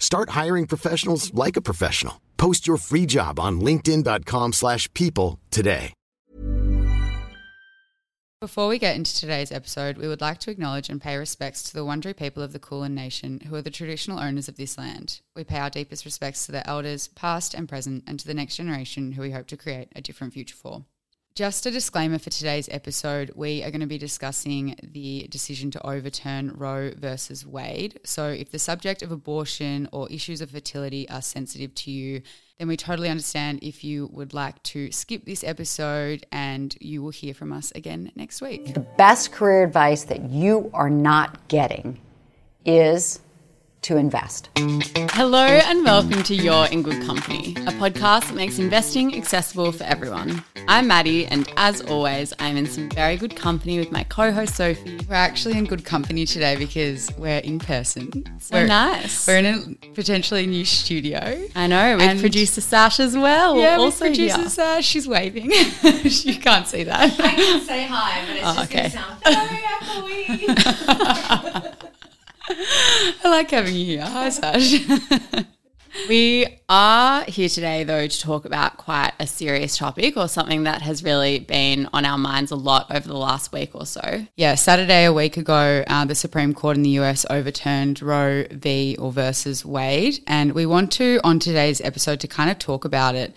Start hiring professionals like a professional. Post your free job on linkedin.com/people slash people today. Before we get into today's episode, we would like to acknowledge and pay respects to the Wurundjeri people of the Kulin Nation, who are the traditional owners of this land. We pay our deepest respects to their elders, past and present, and to the next generation who we hope to create a different future for. Just a disclaimer for today's episode, we are going to be discussing the decision to overturn Roe versus Wade. So, if the subject of abortion or issues of fertility are sensitive to you, then we totally understand if you would like to skip this episode and you will hear from us again next week. The best career advice that you are not getting is to invest. Hello and welcome to You're in Good Company, a podcast that makes investing accessible for everyone. I'm Maddie, and as always, I'm in some very good company with my co-host Sophie. We're actually in good company today because we're in person. So we're, nice. We're in a potentially new studio. I know, with And- producer Sash as well. Yeah, also with producer here. Sash, she's waving. you can't see that. I can say hi, but it's Oh, just okay. gonna sound very echoey. I like having you here. Hi, Sash. We are here today, though, to talk about quite a serious topic or something that has really been on our minds a lot over the last week or so. Yeah, Saturday a week ago, uh, the Supreme Court in the US overturned Roe v. or versus Wade, and we want to on today's episode to kind of talk about it.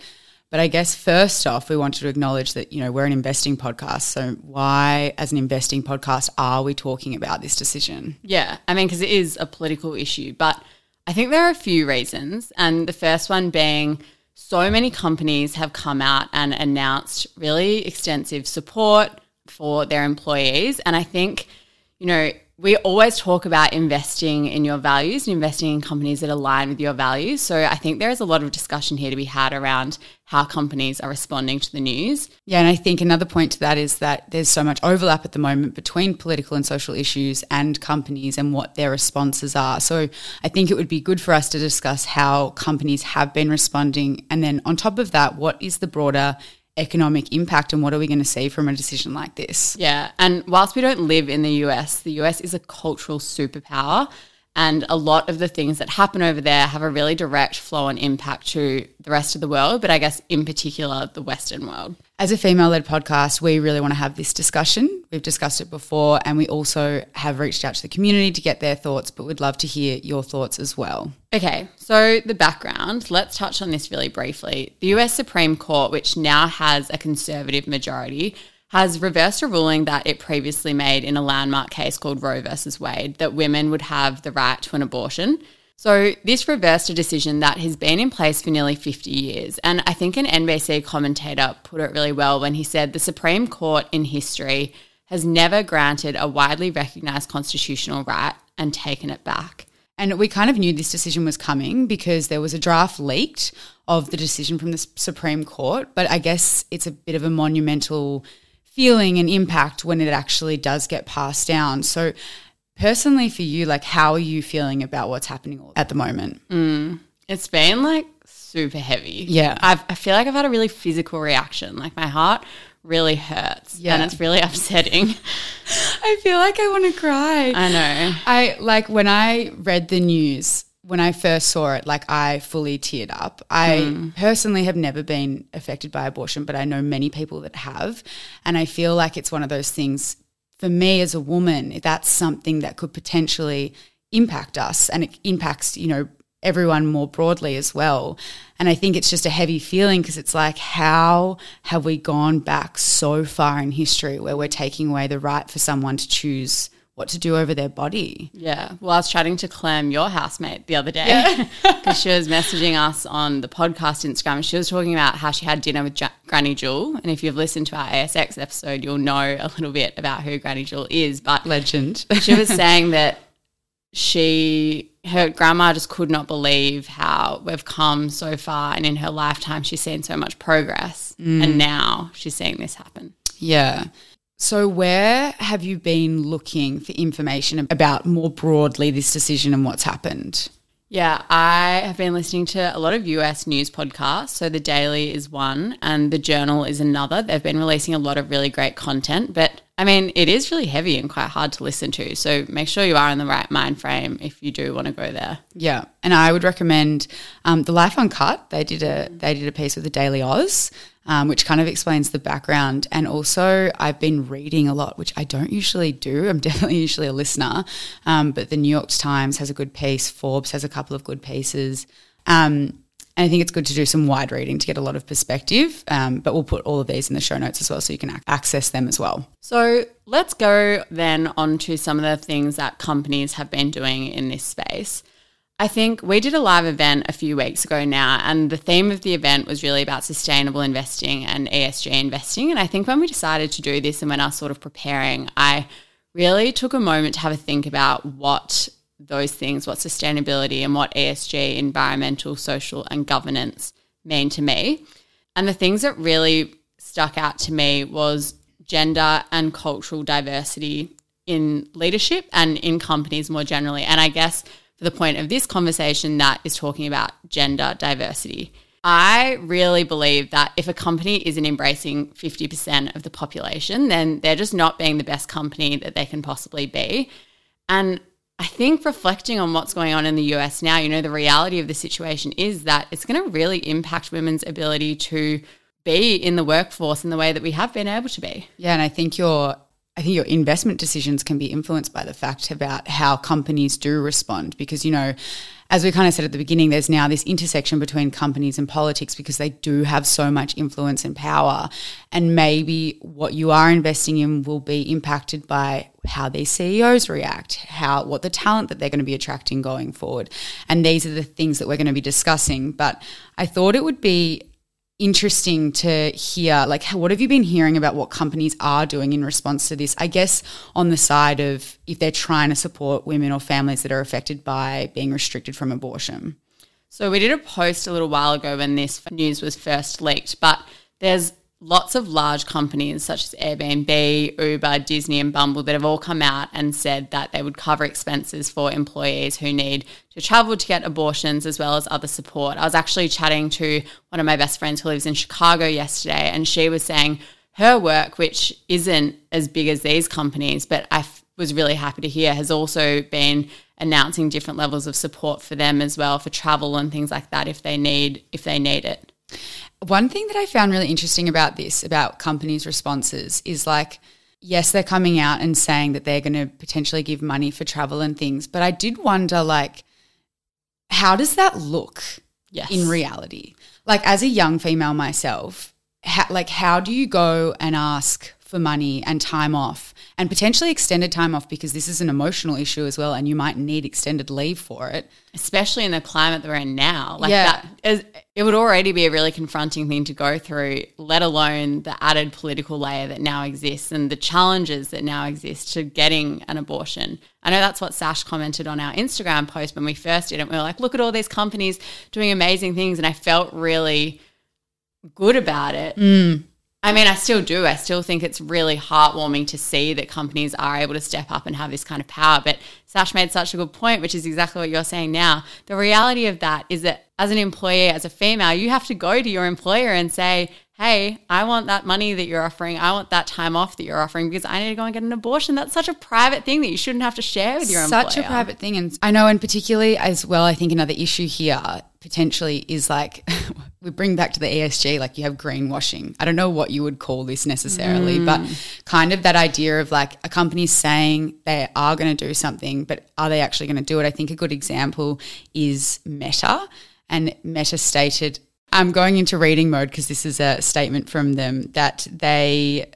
But I guess first off, we wanted to acknowledge that you know we're an investing podcast, so why, as an investing podcast, are we talking about this decision? Yeah, I mean, because it is a political issue, but I think there are a few reasons. And the first one being so many companies have come out and announced really extensive support for their employees. And I think, you know, we always talk about investing in your values and investing in companies that align with your values. So I think there is a lot of discussion here to be had around how companies are responding to the news. Yeah, and I think another point to that is that there's so much overlap at the moment between political and social issues and companies and what their responses are. So I think it would be good for us to discuss how companies have been responding. And then on top of that, what is the broader economic impact and what are we going to see from a decision like this? Yeah. And whilst we don't live in the US, the US is a cultural superpower. And a lot of the things that happen over there have a really direct flow and impact to the rest of the world, but I guess in particular the Western world. As a female led podcast, we really want to have this discussion. We've discussed it before, and we also have reached out to the community to get their thoughts, but we'd love to hear your thoughts as well. Okay, so the background, let's touch on this really briefly. The US Supreme Court, which now has a conservative majority, has reversed a ruling that it previously made in a landmark case called Roe versus Wade that women would have the right to an abortion. So, this reversed a decision that has been in place for nearly 50 years. And I think an NBC commentator put it really well when he said the Supreme Court in history has never granted a widely recognized constitutional right and taken it back. And we kind of knew this decision was coming because there was a draft leaked of the decision from the Supreme Court. But I guess it's a bit of a monumental feeling and impact when it actually does get passed down. So, personally, for you, like, how are you feeling about what's happening at the moment? Mm. It's been like super heavy. Yeah. I've, I feel like I've had a really physical reaction. Like my heart really hurts Yeah. and it's really upsetting. I feel like I want to cry. I know. I like when I read the news when I first saw it, like I fully teared up. I mm. personally have never been affected by abortion, but I know many people that have. And I feel like it's one of those things for me as a woman, that's something that could potentially impact us and it impacts, you know, everyone more broadly as well. And I think it's just a heavy feeling because it's like, how have we gone back so far in history where we're taking away the right for someone to choose what to do over their body? Yeah. Well, I was chatting to Clem, your housemate, the other day because she was messaging us on the podcast Instagram. She was talking about how she had dinner with ja- Granny Jewel. And if you've listened to our ASX episode, you'll know a little bit about who Granny Jewel is. But Legend. she was saying that she her grandma just could not believe how we've come so far, and in her lifetime, she's seen so much progress, and mm. now she's seeing this happen. Yeah. So, where have you been looking for information about more broadly this decision and what's happened? Yeah, I have been listening to a lot of US news podcasts. So The Daily is one and The Journal is another. They've been releasing a lot of really great content, but I mean, it is really heavy and quite hard to listen to. So make sure you are in the right mind frame if you do want to go there. Yeah, and I would recommend um, the Life Uncut. They did a they did a piece with the Daily Aus, um, which kind of explains the background. And also, I've been reading a lot, which I don't usually do. I'm definitely usually a listener, um, but the New York Times has a good piece. Forbes has a couple of good pieces. Um, and I think it's good to do some wide reading to get a lot of perspective. Um, but we'll put all of these in the show notes as well so you can ac- access them as well. So let's go then on to some of the things that companies have been doing in this space. I think we did a live event a few weeks ago now, and the theme of the event was really about sustainable investing and ESG investing. And I think when we decided to do this and when I was sort of preparing, I really took a moment to have a think about what those things, what sustainability and what ESG, environmental, social, and governance mean to me. And the things that really stuck out to me was gender and cultural diversity in leadership and in companies more generally. And I guess the point of this conversation, that is talking about gender diversity. I really believe that if a company isn't embracing 50% of the population, then they're just not being the best company that they can possibly be. And I think reflecting on what's going on in the US now, you know, the reality of the situation is that it's going to really impact women's ability to be in the workforce in the way that we have been able to be. Yeah, and I think your I think your investment decisions can be influenced by the fact about how companies do respond because you know as we kind of said at the beginning there's now this intersection between companies and politics because they do have so much influence and power. And maybe what you are investing in will be impacted by how these CEOs react how what the talent that they're going to be attracting going forward. And these are the things that we're going to be discussing. But I thought it would be interesting to hear like what have you been hearing about what companies are doing in response to this? I guess on the side of if they're trying to support women or families that are affected by being restricted from abortion. So we did a post a little while ago when this news was first leaked, but there's lots of large companies such as Airbnb, Uber, Disney, and Bumble that have all come out and said that they would cover expenses for employees who need to travel to get abortions as well as other support. I was actually chatting to one of my best friends who lives in Chicago yesterday, and she was saying her work, which isn't as big as these companies, but I f- was really happy to hear, has also been announcing different levels of support for them as well for travel and things like that if they need if they need it. One thing that i found really interesting about this about companies responses is like yes they're coming out and saying that they're going to potentially give money for travel and things but i did wonder like how does that look Yes. in reality. Like as a young female myself, like how do you go and ask for money and time off and potentially extended time off because this is an emotional issue as well and you might need extended leave for it. especially in the climate that we're in now. Like Yeah. that is, it would already be a really confronting thing to go through, let alone the added political layer that now exists and the challenges that now exist to getting an abortion. I know that's what Sash commented on our Instagram post when we first did it. We were like, look at all these companies doing amazing things. And I felt really good about it. Mm. I mean, I still do. I still think it's really heartwarming to see that companies are able to step up and have this kind of power. But Sash made such a good point, which is exactly what you're saying now. The reality of that is that as an employee, as a female, you have to go to your employer and say, hey, I want that money that you're offering. I want that time off that you're offering because I need to go and get an abortion. That's such a private thing that you shouldn't have to share with your Such employer. Such a private thing. And I know, and particularly as well, I think another issue here potentially is like we bring back to the ESG, like you have greenwashing. I don't know what you would call this necessarily, but mm. kind of that idea of like a company saying they are going to do something, but are they actually going to do it? I think a good example is Meta. And Meta stated, I'm going into reading mode because this is a statement from them that they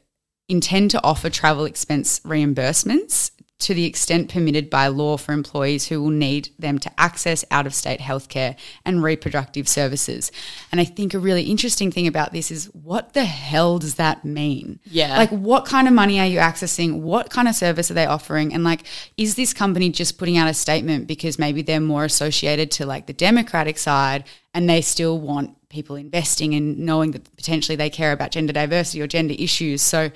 intend to offer travel expense reimbursements to the extent permitted by law for employees who will need them to access out of state healthcare and reproductive services. And I think a really interesting thing about this is what the hell does that mean? Yeah. Like, what kind of money are you accessing? What kind of service are they offering? And like, is this company just putting out a statement because maybe they're more associated to like the Democratic side and they still want people investing and knowing that potentially they care about gender diversity or gender issues? So,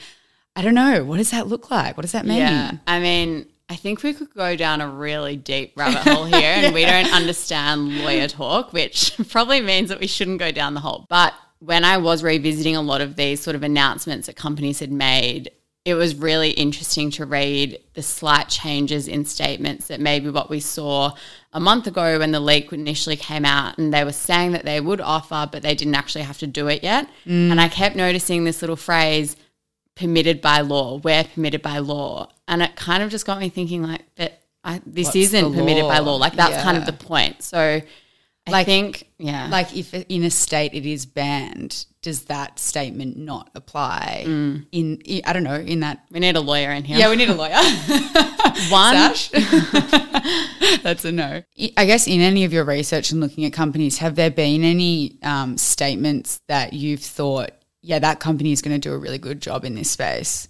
I don't know. What does that look like? What does that mean? Yeah. I mean, I think we could go down a really deep rabbit hole here and we don't understand lawyer talk, which probably means that we shouldn't go down the hole. But when I was revisiting a lot of these sort of announcements that companies had made, it was really interesting to read the slight changes in statements that maybe what we saw a month ago when the leak initially came out and they were saying that they would offer, but they didn't actually have to do it yet. Mm. And I kept noticing this little phrase, permitted by law, we're permitted by law. And it kind of just got me thinking like that I, this What's isn't permitted by law? Like that's kind of the point. So I Like- think, yeah. Like, if in a state it is banned, does that statement not apply? In, I I don't know, in that. we need a lawyer in here. Yeah, we need a lawyer. One? That's a no. I guess in any of your research and looking at companies, have there been any um, statements that you've thought, yeah, that company is going to do a really good job in this space?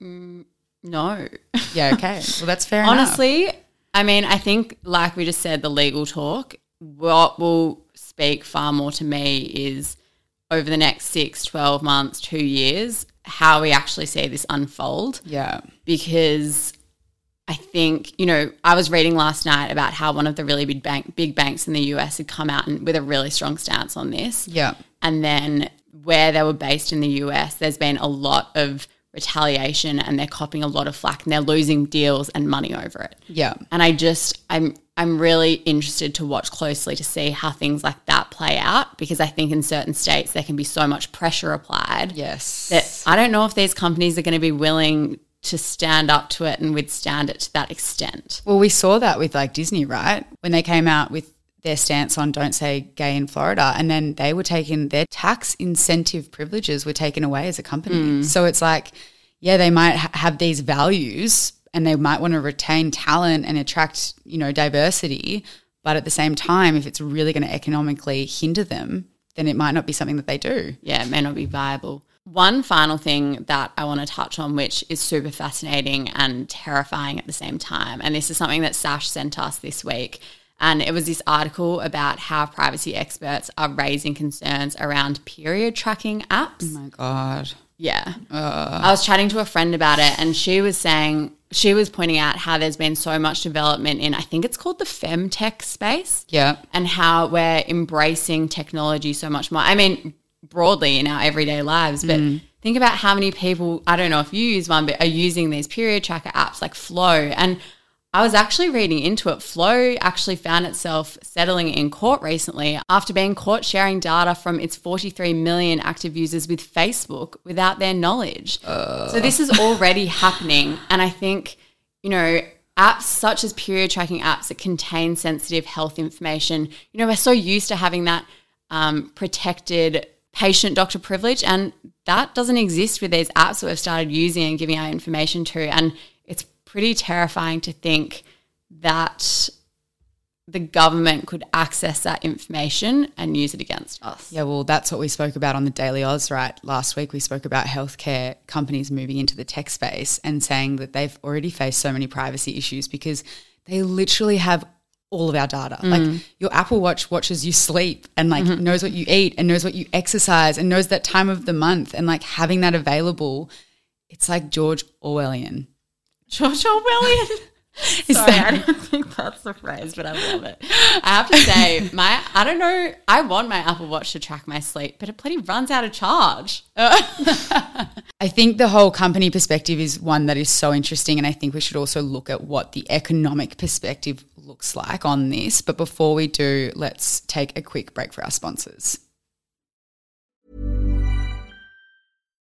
Mm, no. Yeah, okay. Well, that's fair enough. Honestly, I mean, I think, like we just said, the legal talk, what will speak far more to me is over the next six, 12 months, two years, how we actually see this unfold. Yeah. Because I think, you know, I was reading last night about how one of the really big bank big banks in the US had come out and with a really strong stance on this. Yeah. And then where they were based in the US, there's been a lot of retaliation and they're copping a lot of flack and they're losing deals and money over it. Yeah. And I just I'm I'm really interested to watch closely to see how things like that play out because I think in certain states there can be so much pressure applied Yes. that I don't know if these companies are going to be willing to stand up to it and withstand it to that extent. Well, we saw that with like Disney, right? When they came out with their stance on don't say gay in Florida, and then they were taken, their tax incentive privileges were taken away as a company. Hmm. So it's like, yeah, they might ha- have these values and they might want to retain talent and attract, you know, diversity. But at the same time, if it's really going to economically hinder them, then it might not be something that they do. yeah, it may not be viable. One final thing that I want to touch on, which is super fascinating and terrifying at the same time, and this is something that Sash sent us this week. And it was this article about how privacy experts are raising concerns around period tracking apps. Oh my God. Yeah. I was chatting to a friend about it, and she was saying, she was pointing out how there's been so much development in, I think it's called the femtech space Yeah. and how we're embracing technology so much more. I mean, broadly in our everyday lives, but mm. think about how many people, I don't know if you use one, but are using these period tracker apps like Flow. And I was actually reading into it. Flow actually found itself settling in court recently after being caught sharing data from its 43 million active users with Facebook without their knowledge. So this is already happening. And I think, you know, apps such as period tracking apps that contain sensitive health information, you know, we're so used to having that um, protected patient doctor privilege. And that doesn't exist with these apps that we've started using and giving our information to. And pretty terrifying to think that the government could access that information and use it against us. Yeah, well, that's what we spoke about on the Daily Aus, right? Last week, we spoke about healthcare companies moving into the tech space and saying that they've already faced so many privacy issues because they literally have all of our data. Mm. Like your Apple Watch watches you sleep and like mm-hmm. knows what you eat and knows what you exercise and knows that time of the month and like having that available, it's like George Orwellian. George Orwellian. Is Sorry, that- I don't think that's the phrase, but I love it. I have to say, my I don't know. I want my Apple Watch to track my sleep, but it bloody runs out of charge. I think the whole company perspective is one that is so interesting. And I think we should also look at what the economic perspective looks like on this. But before we do, let's take a quick break for our sponsors.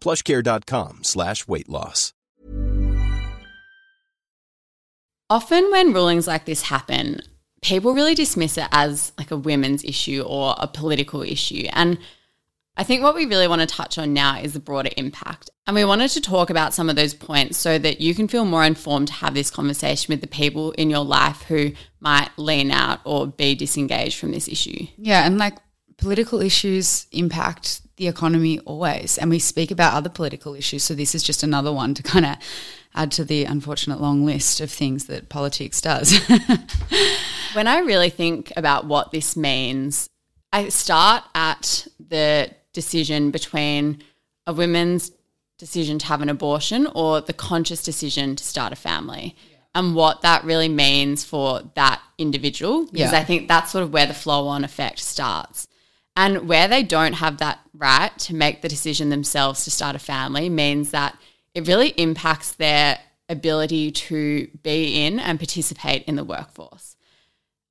plushcare.com slash weight loss. Often, when rulings like this happen, people really dismiss it as like a women's issue or a political issue. And I think what we really want to touch on now is the broader impact. And we wanted to talk about some of those points so that you can feel more informed to have this conversation with the people in your life who might lean out or be disengaged from this issue. Yeah, and like political issues impact the economy always. And we speak about other political issues. So this is just another one to kind of add to the unfortunate long list of things that politics does. when I really think about what this means, I start at the decision between a woman's decision to have an abortion or the conscious decision to start a family and what that really means for that individual because Yeah. I think that's sort of where the flow on effect starts. And where they don't have that right to make the decision themselves to start a family means that it really impacts their ability to be in and participate in the workforce.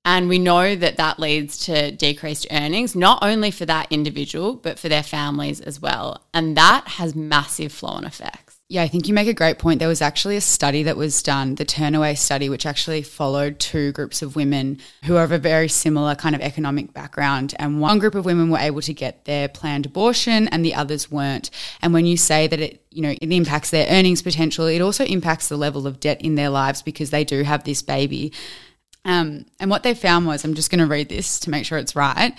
And we know that that leads to decreased earnings, not only for that individual, but for their families as well. And that has massive flow on effects. Yeah, I think you make a great point. There was actually a study that was done, the Turnaway study, which actually followed two groups of women who are of a very similar kind of economic background. And one group of women were able to get their planned abortion and the others weren't. And when you say that it, you know, it impacts their earnings potential, it also impacts the level of debt in their lives because they do have this baby. Um, and what they found was, I'm just going to read this to make sure it's right.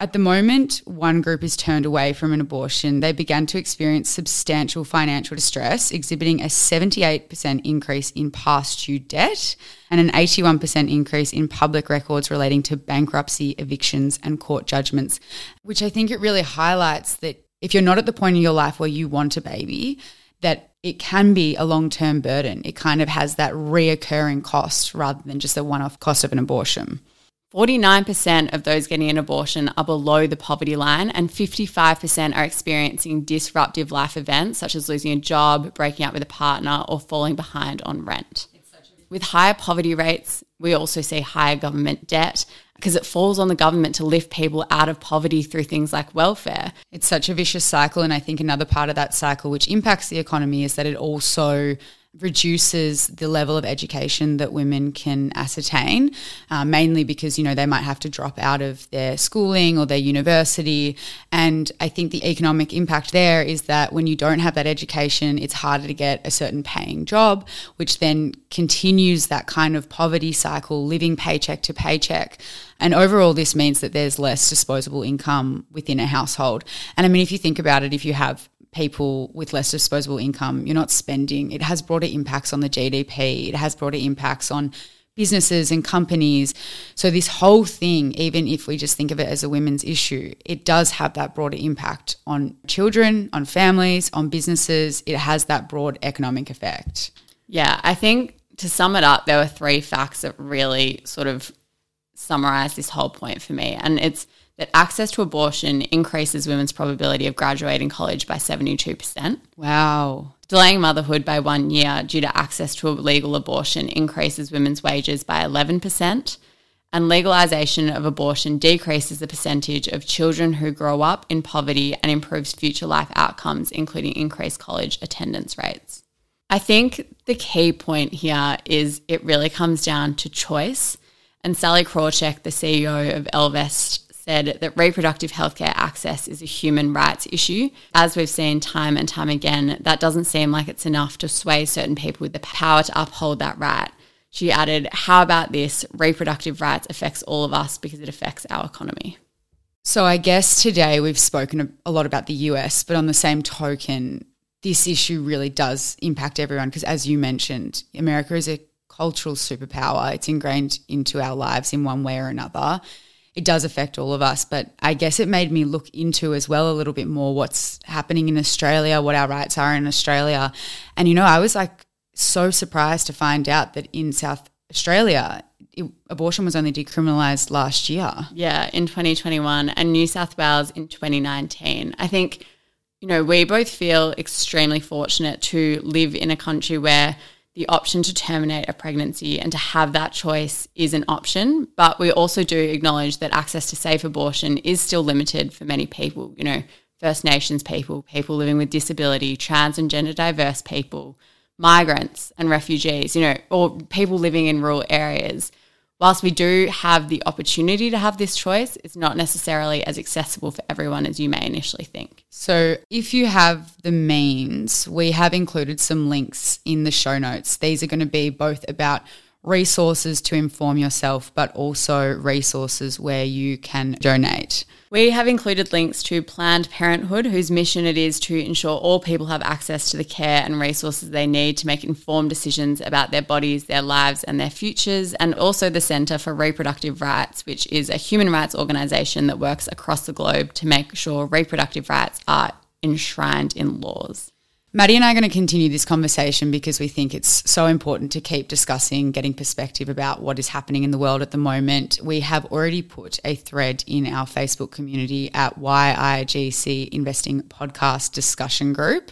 At the moment, one group is turned away from an abortion. They began to experience substantial financial distress, exhibiting a 78% increase in past due debt and an 81% increase in public records relating to bankruptcy, evictions, and court judgments, which I think it really highlights that if you're not at the point in your life where you want a baby, that it can be a long term burden. It kind of has that reoccurring cost rather than just a one off cost of an abortion. 49% of those getting an abortion are below the poverty line, and 55% are experiencing disruptive life events such as losing a job, breaking up with a partner, or falling behind on rent. With higher poverty rates, we also see higher government debt because it falls on the government to lift people out of poverty through things like welfare. It's such a vicious cycle. And I think another part of that cycle, which impacts the economy, is that it also reduces the level of education that women can ascertain, uh, mainly because, you know, they might have to drop out of their schooling or their university. And I think the economic impact there is that when you don't have that education, it's harder to get a certain paying job, which then continues that kind of poverty cycle, living paycheck to paycheck. And overall, this means that there's less disposable income within a household. And I mean, if you think about it, if you have people with less disposable income, you're not spending. It has broader impacts on the GDP. It has broader impacts on businesses and companies. So this whole thing, even if we just think of it as a women's issue, it does have that broader impact on children, on families, on businesses. It has that broad economic effect. Yeah, I think to sum it up, there were three facts that really sort of summarize this whole point for me. And it's that access to abortion increases women's probability of graduating college by 72%. Wow. Delaying motherhood by one year due to access to a legal abortion increases women's wages by 11%. And legalization of abortion decreases the percentage of children who grow up in poverty and improves future life outcomes, including increased college attendance rates. I think the key point here is it really comes down to choice. And Sallie Krawcheck, the CEO of Ellevest, said that reproductive healthcare access is a human rights issue. As we've seen time and time again, that doesn't seem like it's enough to sway certain people with the power to uphold that right. She added, How about this? Reproductive rights affects all of us because it affects our economy. So I guess today we've spoken a- lot about the US, but on the same token, this issue really does impact everyone because, as you mentioned, America is a cultural superpower. It's ingrained into our lives in one way or another. It does affect all of us, but I guess it made me look into as well a little bit more what's happening in Australia, what our rights are in Australia. And, you know, I was like so surprised to find out that in South Australia, it, abortion was only decriminalised last year. Yeah, in 2021 and New South Wales in 2019. I think, you know, we both feel extremely fortunate to live in a country where the option to terminate a pregnancy and to have that choice is an option. But we also do acknowledge that access to safe abortion is still limited for many people, you know, First Nations people, people living with disability, trans and gender diverse people, migrants and refugees, you know, or people living in rural areas whilst we do have the opportunity to have this choice, it's not necessarily as accessible for everyone as you may initially think. So, if you have the means, we have included some links in the show notes. These are going to be both about resources to inform yourself, but also resources where you can donate. We have included links to Planned Parenthood, whose mission it is to ensure all people have access to the care and resources they need to make informed decisions about their bodies, their lives, and their futures, and also the Centre for Reproductive Rights, which is a human rights organisation that works across the globe to make sure reproductive rights are enshrined in laws. Maddie and I are going to continue this conversation because we think it's so important to keep discussing, getting perspective about what is happening in the world at the moment. We have already put a thread in our Facebook community at YIGC Investing Podcast Discussion Group.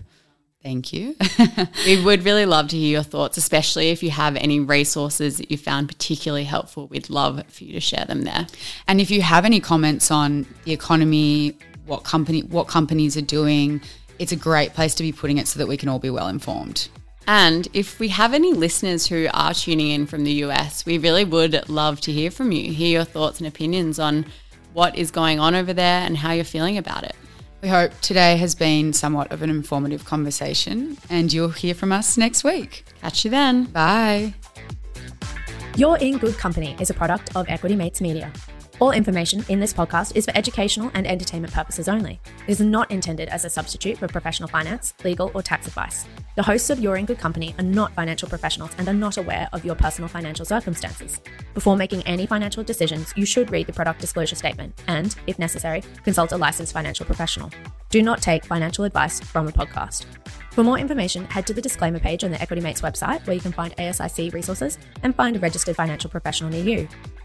Thank you. we would really love to hear your thoughts, especially if you have any resources that you found particularly helpful. We'd love for you to share them there. And if you have any comments on the economy, what company what companies are doing, it's a great place to be putting it so that we can all be well informed. And if we have any listeners who are tuning in from the US, we really would love to hear from you, hear your thoughts and opinions on what is going on over there and how you're feeling about it. We hope today has been somewhat of an informative conversation, and you'll hear from us next week. Catch you then. Bye. You're in Good Company is a product of Equity Mates Media. All information in this podcast is for educational and entertainment purposes only. It is not intended as a substitute for professional finance, legal, or tax advice. The hosts of You're in Good Company are not financial professionals and are not aware of your personal financial circumstances. Before making any financial decisions, you should read the product disclosure statement and, if necessary, consult a licensed financial professional. Do not take financial advice from a podcast. For more information, head to the disclaimer page on the Equity Mates website where you can find ASIC resources and find a registered financial professional near you.